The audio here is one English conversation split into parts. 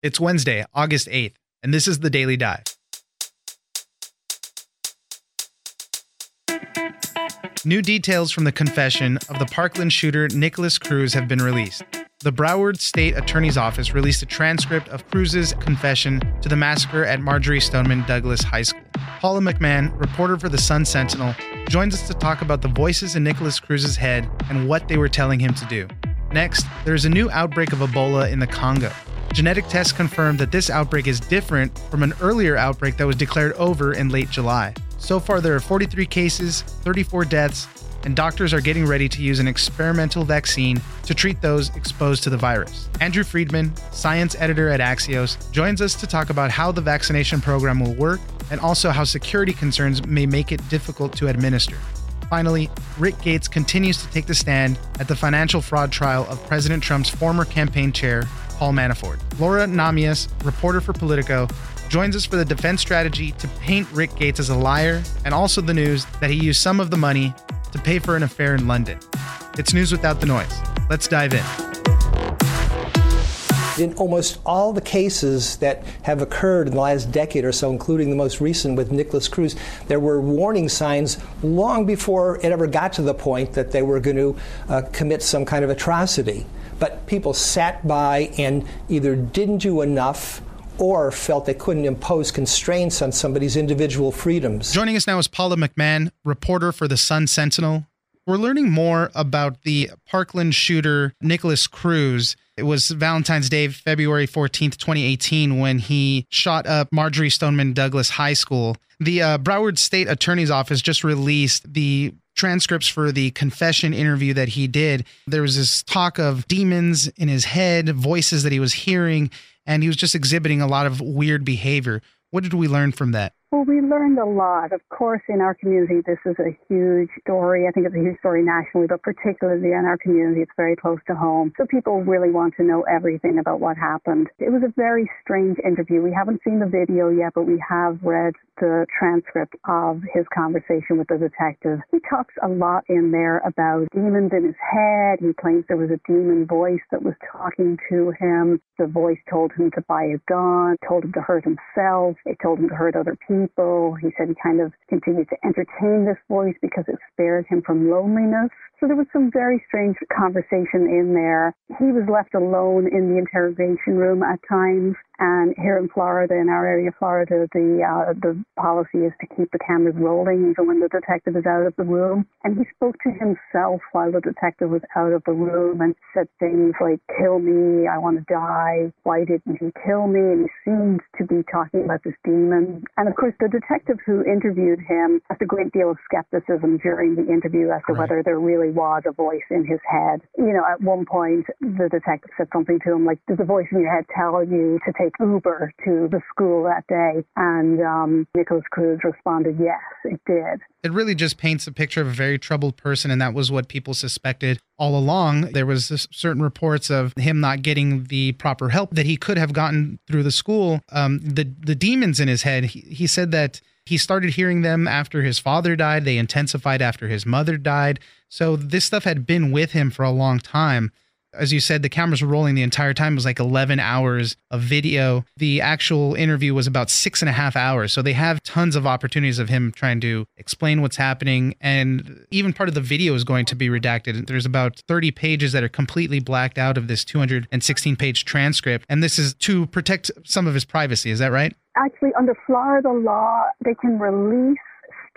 It's Wednesday, August 8th, and this is the Daily Dive. New details from the confession of the Parkland shooter Nikolas Cruz have been released. The Broward State Attorney's Office released a transcript of Cruz's confession to the massacre at Marjory Stoneman Douglas High School. Paula McMahon, reporter for the Sun Sentinel, joins us to talk about the voices in Nikolas Cruz's head and what they were telling him to do. Next, there is a new outbreak of Ebola in the Congo. Genetic tests confirmed that this outbreak is different from an earlier outbreak that was declared over in late July. So far, there are 43 cases, 34 deaths, and doctors are getting ready to use an experimental vaccine to treat those exposed to the virus. Andrew Freedman, science editor at Axios, joins us to talk about how the vaccination program will work and also how security concerns may make it difficult to administer. Finally, Rick Gates continues to take the stand at the financial fraud trial of President Trump's former campaign chair, Paul Manafort. Laura Nahmias, reporter for Politico, joins us for the defense strategy to paint Rick Gates as a liar and also the news that he used some of the money to pay for an affair in London. It's news without the noise. Let's dive in. In almost all the cases that have occurred in the last decade or so, including the most recent with Nikolas Cruz, there were warning signs long before it ever got to the point that they were going to uh, commit some kind of atrocity. But people sat by and either didn't do enough or felt they couldn't impose constraints on somebody's individual freedoms. Joining us now is Paula McMahon, reporter for the Sun Sentinel. We're learning more about the Parkland shooter, Nikolas Cruz. It was Valentine's Day, February 14th, 2018, when he shot up Marjory Stoneman Douglas High School. The uh, Broward State Attorney's Office just released the transcripts for the confession interview that he did. There was this talk of demons in his head, voices that he was hearing, and he was just exhibiting a lot of weird behavior. What did we learn from that? Well, we learned a lot. Of course, in our community, this is a huge story. I think it's a huge story nationally, but particularly in our community, it's very close to home. So people really want to know everything about what happened. It was a very strange interview. We haven't seen the video yet, but we have read the transcript of his conversation with the detective. He talks a lot in there about demons in his head. He claims there was a demon voice that was talking to him. The voice told him to buy a gun, told him to hurt himself, it told him to hurt other people people. He said he kind of continued to entertain this voice because it spared him from loneliness. So there was some very strange conversation in there. He was left alone in the interrogation room at times. And here in Florida, in our area of Florida, the uh, the policy is to keep the cameras rolling even when the detective is out of the room. And he spoke to himself while the detective was out of the room and said things like, "Kill me, I want to die. Why didn't he kill me?" And he seemed to be talking about this demon. And of course, the detective who interviewed him has a great deal of skepticism during the interview as to right. whether there really was a voice in his head. You know, at one point, the detective said something to him like, "Does the voice in your head tell you to take?" Take Uber to the school that day? And um, Nikolas Cruz responded, yes, it did. It really just paints a picture of a very troubled person, and that was what people suspected all along. There was certain reports of him not getting the proper help that he could have gotten through the school. Um, the the demons in his head. He, he said that he started hearing them after his father died. They intensified after his mother died. So this stuff had been with him for a long time as you said, the cameras were rolling the entire time. It was like 11 hours of video. The actual interview was about six and a half hours. So they have tons of opportunities of him trying to explain what's happening. And even part of the video is going to be redacted. There's about 30 pages that are completely blacked out of this 216 page transcript. And this is to protect some of his privacy. Is that right? Actually, under Florida law, they can release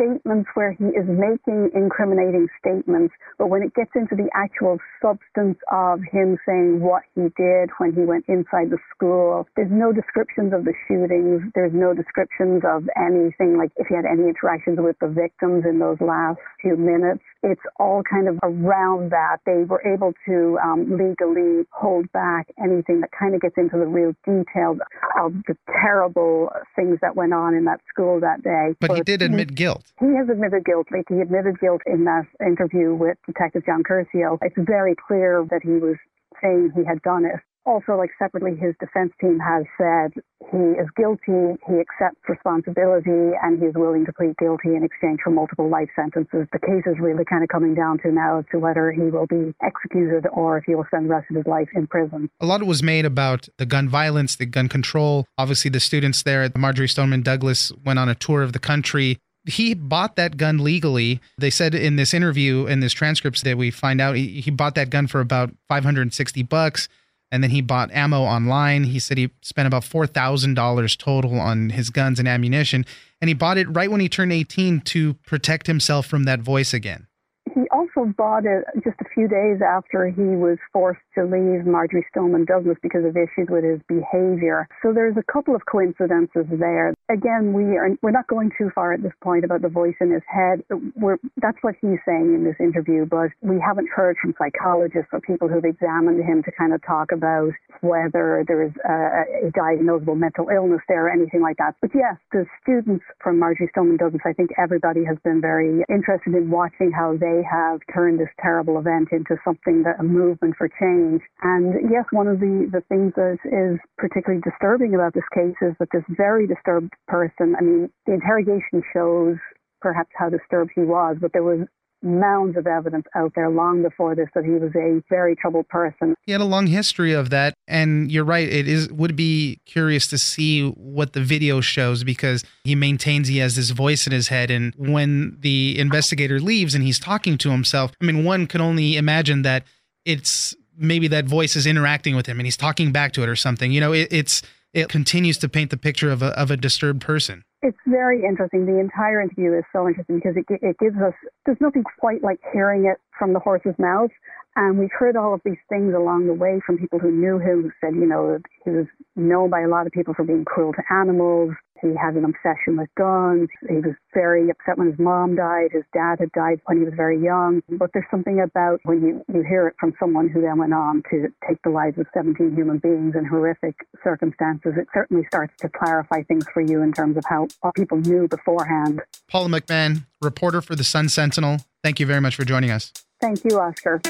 statements where he is making incriminating statements, but when it gets into the actual substance of him saying what he did when he went inside the school, there's no descriptions of the shootings, there's no descriptions of anything like if he had any interactions with the victims in those last few minutes. It's all kind of around that. They were able to um, legally hold back anything that kind of gets into the real details of the terrible things that went on in that school that day. But he did admit guilt. He has admitted guilt. Like he admitted guilt in that interview with Detective John Curcio. It's very clear that he was saying he had done it. Also, like separately, his defense team has said he is guilty, he accepts responsibility, and he is willing to plead guilty in exchange for multiple life sentences. The case is really kind of coming down to now as to whether he will be executed or if he will spend the rest of his life in prison. A lot was made about the gun violence, the gun control. Obviously, the students there at the Marjory Stoneman Douglas went on a tour of the country he bought that gun legally. They said in this interview, in this transcripts that we find out, he, he bought that gun for about 560 bucks. And then he bought ammo online. He said he spent about $4,000 total on his guns and ammunition. And he bought it right when he turned 18 to protect himself from that voice again also bought it just a few days after he was forced to leave Marjory Stoneman Douglas because of issues with his behavior. So there's a couple of coincidences there. Again, we are we're not going too far at this point about the voice in his head. We're, that's what he's saying in this interview, but we haven't heard from psychologists or people who've examined him to kind of talk about whether there is a, a diagnosable mental illness there or anything like that. But yes, the students from Marjory Stoneman Douglas, I think everybody has been very interested in watching how they have turned this terrible event into something that a movement for change. And yes, one of the, the things that is particularly disturbing about this case is that this very disturbed person, I mean, the interrogation shows perhaps how disturbed he was, but there was mounds of evidence out there long before this that he was a very troubled person. He had a long history of that and you're right it is would be curious to see what the video shows because he maintains he has this voice in his head and when the investigator leaves and he's talking to himself I mean one can only imagine that it's maybe that voice is interacting with him and he's talking back to it or something you know it, it's it continues to paint the picture of a, of a disturbed person it's very interesting. The entire interview is so interesting because it, it gives us, there's nothing quite like hearing it from the horse's mouth. And we've heard all of these things along the way from people who knew him, who said, you know, he was known by a lot of people for being cruel to animals. He had an obsession with guns. He was very upset when his mom died. His dad had died when he was very young. But there's something about when you, you hear it from someone who then went on to take the lives of 17 human beings in horrific circumstances, it certainly starts to clarify things for you in terms of how people knew beforehand. Paula McMahon, reporter for the Sun Sentinel, thank you very much for joining us. Thank you, Oscar.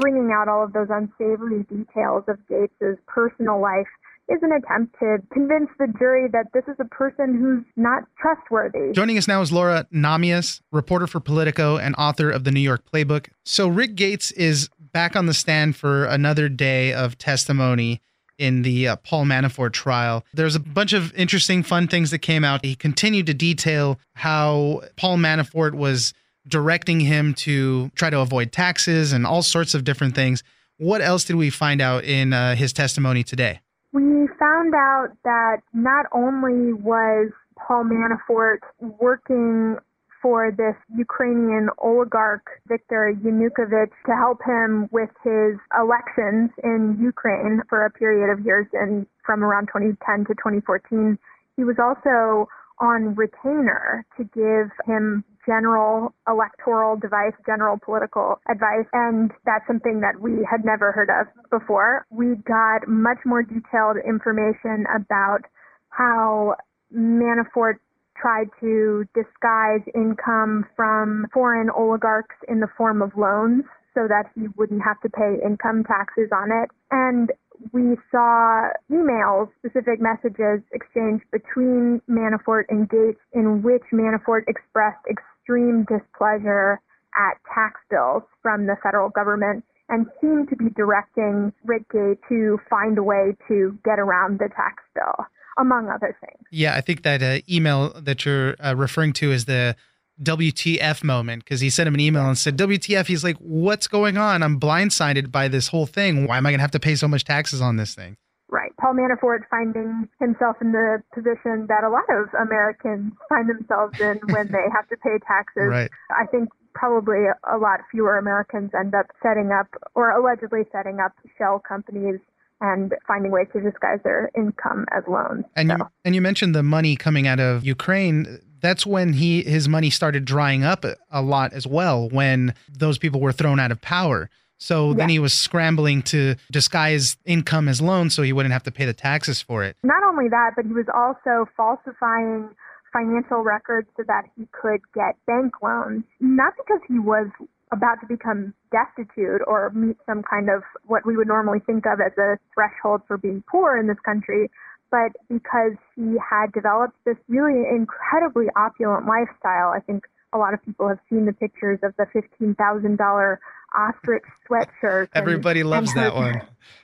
Bringing out all of those unsavory details of Gates's personal life is an attempt to convince the jury that this is a person who's not trustworthy. Joining us now is Laura Nahmias, reporter for Politico and author of the New York Playbook. So Rick Gates is back on the stand for another day of testimony in the uh, Paul Manafort trial. There's a bunch of interesting, fun things that came out. He continued to detail how Paul Manafort was directing him to try to avoid taxes and all sorts of different things. What else did we find out in uh, his testimony today? We found out that not only was Paul Manafort working for this Ukrainian oligarch, Viktor Yanukovych, to help him with his elections in Ukraine for a period of years and from around 2010 to 2014. He was also on retainer to give him general electoral advice, general political advice, and that's something that we had never heard of before. We got much more detailed information about how Manafort tried to disguise income from foreign oligarchs in the form of loans so that he wouldn't have to pay income taxes on it. And we saw emails, specific messages exchanged between Manafort and Gates in which Manafort expressed extreme displeasure at tax bills from the federal government and seemed to be directing Rick Gates to find a way to get around the tax bill among other things. Yeah, I think that uh, email that you're uh, referring to is the WTF moment because he sent him an email and said, WTF. He's like, What's going on? I'm blindsided by this whole thing. Why am I going to have to pay so much taxes on this thing? Right. Paul Manafort finding himself in the position that a lot of Americans find themselves in when they have to pay taxes. Right. I think probably a lot fewer Americans end up setting up or allegedly setting up shell companies and finding ways to disguise their income as loans. And so. you, and you mentioned the money coming out of Ukraine. That's when he his money started drying up a lot as well when those people were thrown out of power. So yeah. then he was scrambling to disguise income as loans so he wouldn't have to pay the taxes for it. Not only that, but he was also falsifying financial records so that he could get bank loans, not because he was about to become destitute or meet some kind of what we would normally think of as a threshold for being poor in this country, but because he had developed this really incredibly opulent lifestyle. I think a lot of people have seen the pictures of the $15,000 ostrich sweatshirt. Everybody and, loves and that one.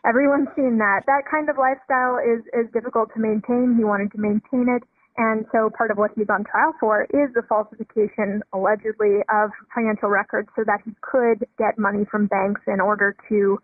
Everyone's seen that. That kind of lifestyle is, is difficult to maintain. He wanted to maintain it. And so part of what he's on trial for is the falsification, allegedly, of financial records so that he could get money from banks in order to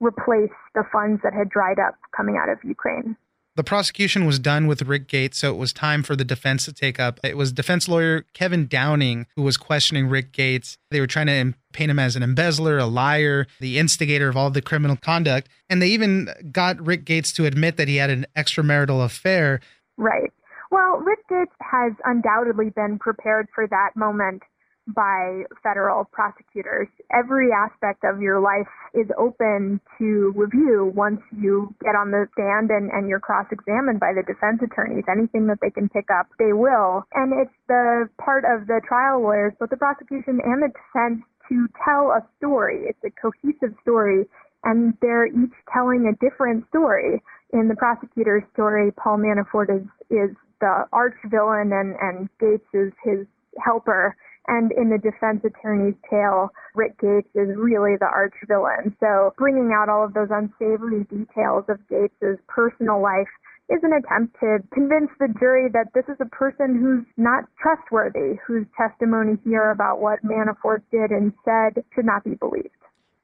replace the funds that had dried up coming out of Ukraine. The prosecution was done with Rick Gates, so it was time for the defense to take up. It was defense lawyer Kevin Downing who was questioning Rick Gates. They were trying to paint him as an embezzler, a liar, the instigator of all the criminal conduct. And they even got Rick Gates to admit that he had an extramarital affair. Right. Well, Rick Gates has undoubtedly been prepared for that moment by federal prosecutors. Every aspect of your life is open to review once you get on the stand and, and you're cross examined by the defense attorneys. Anything that they can pick up, they will. And it's the part of the trial lawyers, both the prosecution and the defense, to tell a story. It's a cohesive story, and they're each telling a different story. In the prosecutor's story, Paul Manafort is, is the arch villain and, and Gates is his helper and in the defense attorney's tale, Rick Gates is really the arch villain. So bringing out all of those unsavory details of Gates's personal life is an attempt to convince the jury that this is a person who's not trustworthy, whose testimony here about what Manafort did and said should not be believed.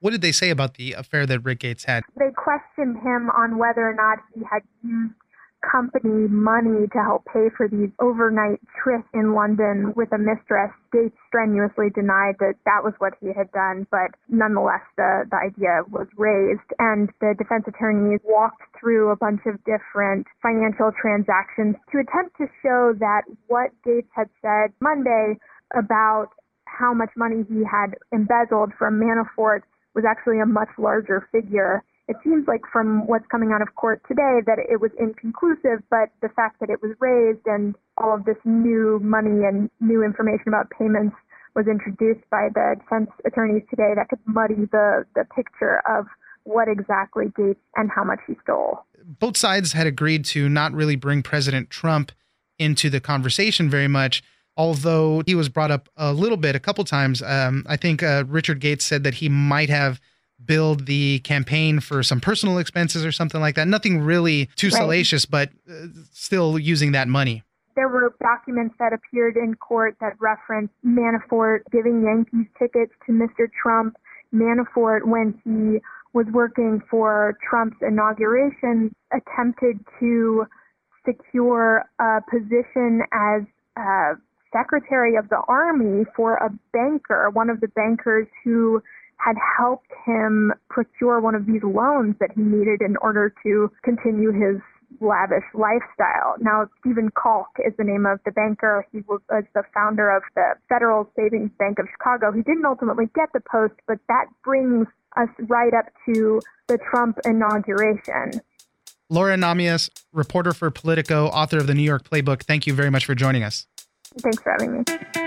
What did they say about the affair that Rick Gates had? They questioned him on whether or not he had used company money to help pay for these overnight trips in London with a mistress. Gates strenuously denied that that was what he had done, but nonetheless, the, the idea was raised. And the defense attorneys walked through a bunch of different financial transactions to attempt to show that what Gates had said Monday about how much money he had embezzled from Manafort was actually a much larger figure it seems like from what's coming out of court today that it was inconclusive, but the fact that it was raised and all of this new money and new information about payments was introduced by the defense attorneys today that could muddy the, the picture of what exactly Gates and how much he stole. Both sides had agreed to not really bring President Trump into the conversation very much although he was brought up a little bit a couple times. Um, I think uh, Richard Gates said that he might have billed the campaign for some personal expenses or something like that. Nothing really too right. salacious, but uh, still using that money. There were documents that appeared in court that referenced Manafort giving Yankees tickets to Mr. Trump. Manafort, when he was working for Trump's inauguration, attempted to secure a position as uh, Secretary of the Army for a banker, one of the bankers who had helped him procure one of these loans that he needed in order to continue his lavish lifestyle. Now, Stephen Calk is the name of the banker. He was, the founder of the Federal Savings Bank of Chicago. He didn't ultimately get the post, but that brings us right up to the Trump inauguration. Laura Nahmias, reporter for Politico, author of the New York Playbook, thank you very much for joining us. Thanks for having me.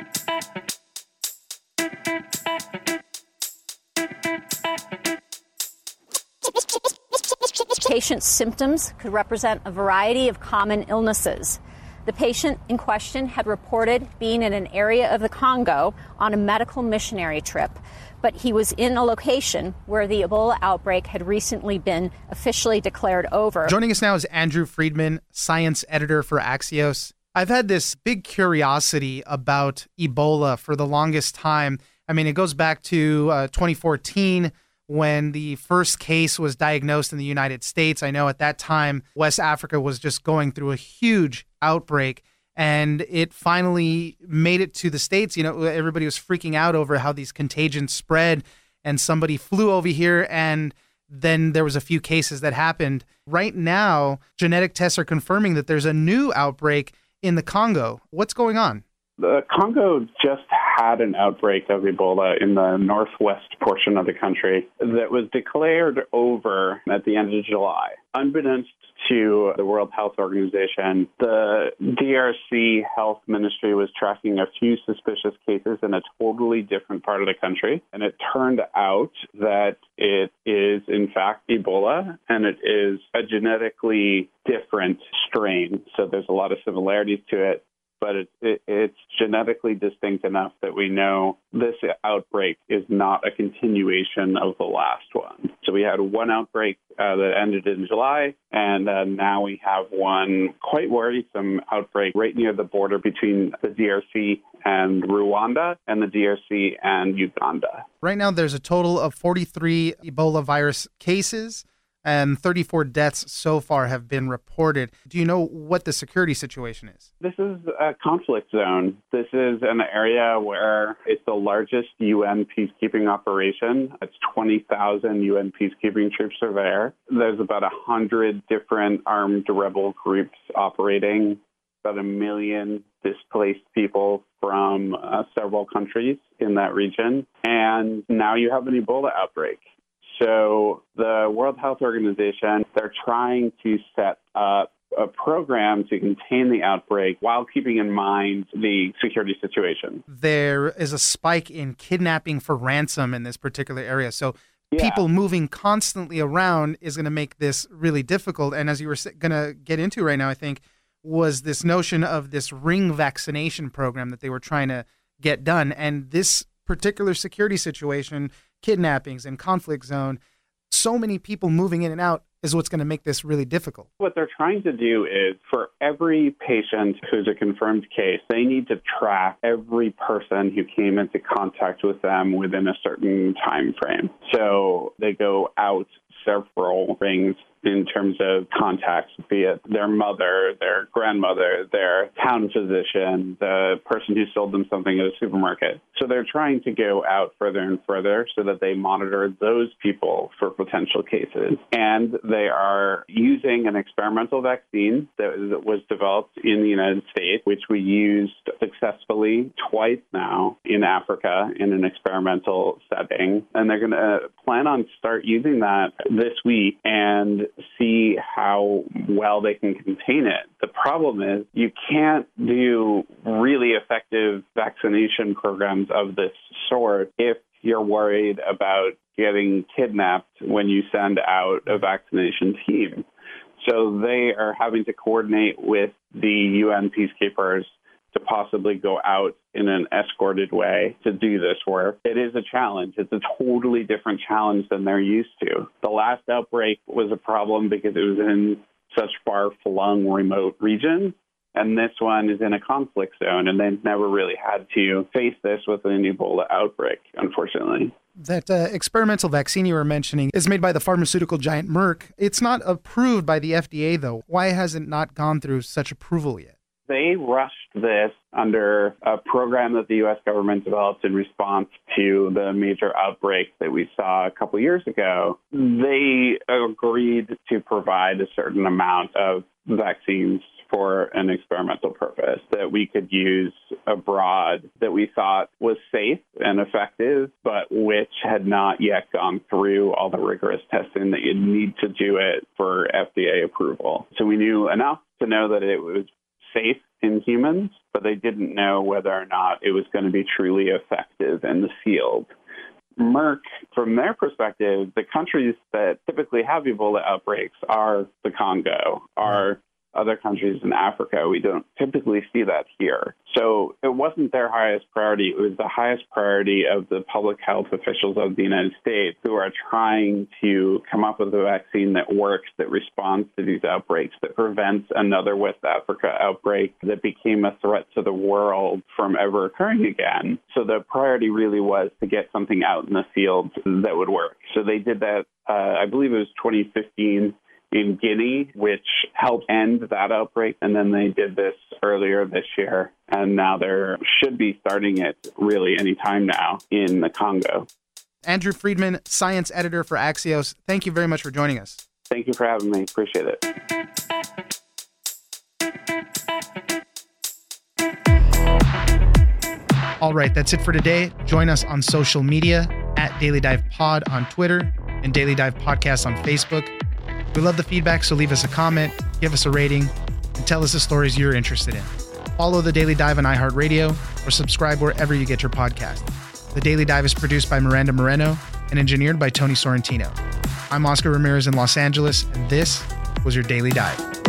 Patient's symptoms could represent a variety of common illnesses. The patient in question had reported being in an area of the Congo on a medical missionary trip, but he was in a location where the Ebola outbreak had recently been officially declared over. Joining us now is Andrew Freedman, science editor for Axios. I've had this big curiosity about Ebola for the longest time. I mean, it goes back to uh, 2014 when the first case was diagnosed in the United States. I know at that time, West Africa was just going through a huge outbreak and it finally made it to the States. You know, everybody was freaking out over how these contagions spread, and somebody flew over here and then there was a few cases that happened. Right now, genetic tests are confirming that there's a new outbreak in the Congo. What's going on? The Congo just had an outbreak of Ebola in the northwest portion of the country that was declared over at the end of July. Unbeknownst to the World Health Organization, the DRC Health Ministry was tracking a few suspicious cases in a totally different part of the country. And it turned out that it is, in fact, Ebola, and it is a genetically different strain. So there's a lot of similarities to it but it, it, it's genetically distinct enough that we know this outbreak is not a continuation of the last one. So we had one outbreak uh, that ended in July, and uh, now we have one quite worrisome outbreak right near the border between the DRC and Rwanda and the DRC and Uganda. Right now, there's a total of 43 Ebola virus cases and 34 deaths so far have been reported. Do you know what the security situation is? This is a conflict zone. This is an area where it's the largest UN peacekeeping operation. It's 20,000 UN peacekeeping troops are there. There's about 100 different armed rebel groups operating, about a million displaced people from uh, several countries in that region. And now you have an Ebola outbreak. So the World Health Organization, they're trying to set up a program to contain the outbreak while keeping in mind the security situation. There is a spike in kidnapping for ransom in this particular area. So yeah. people moving constantly around is going to make this really difficult. And as you were going to get into right now, I think, was this notion of this ring vaccination program that they were trying to get done. And this particular security situation kidnappings and conflict zone, so many people moving in and out is what's going to make this really difficult. What they're trying to do is for every patient who's a confirmed case, they need to track every person who came into contact with them within a certain time frame. So they go out several rings in terms of contacts, be it their mother, their grandmother, their town physician, the person who sold them something at a supermarket. So they're trying to go out further and further so that they monitor those people for potential cases. And they are using an experimental vaccine that was developed in the United States, which we used successfully twice now in Africa in an experimental setting. And they're going to plan on start using that this week. And see how well they can contain it. The problem is you can't do really effective vaccination programs of this sort if you're worried about getting kidnapped when you send out a vaccination team. So they are having to coordinate with the UN peacekeepers to possibly go out in an escorted way to do this work. It is a challenge. It's a totally different challenge than they're used to. The last outbreak was a problem because it was in such far flung remote regions. And this one is in a conflict zone, and they've never really had to face this with an Ebola outbreak, unfortunately. That uh, experimental vaccine you were mentioning is made by the pharmaceutical giant Merck. It's not approved by the FDA, though. Why has it not gone through such approval yet? They rushed this under a program that the U.S. government developed in response to the major outbreak that we saw a couple years ago. They agreed to provide a certain amount of vaccines for an experimental purpose that we could use abroad that we thought was safe and effective, but which had not yet gone through all the rigorous testing that you'd need to do it for FDA approval. So we knew enough to know that it was safe in humans, but they didn't know whether or not it was going to be truly effective in the field. Merck, from their perspective, the countries that typically have Ebola outbreaks are the Congo, are other countries in Africa. We don't typically see that here. So it wasn't their highest priority. It was the highest priority of the public health officials of the United States who are trying to come up with a vaccine that works, that responds to these outbreaks, that prevents another West Africa outbreak that became a threat to the world from ever occurring again. So the priority really was to get something out in the field that would work. So they did that, uh, I believe it was 2015 in Guinea, which helped end that outbreak. And then they did this earlier this year. And now they should be starting it really anytime now in the Congo. Andrew Freedman, science editor for Axios, thank you very much for joining us. Thank you for having me. Appreciate it. All right, that's it for today. Join us on social media at Daily Dive Pod on Twitter and Daily Dive Podcast on Facebook. We love the feedback, so leave us a comment, give us a rating, and tell us the stories you're interested in. Follow the Daily Dive on iHeartRadio or subscribe wherever you get your podcast. The Daily Dive is produced by Miranda Moreno and engineered by Tony Sorrentino. I'm Oscar Ramirez in Los Angeles, and this was your Daily Dive.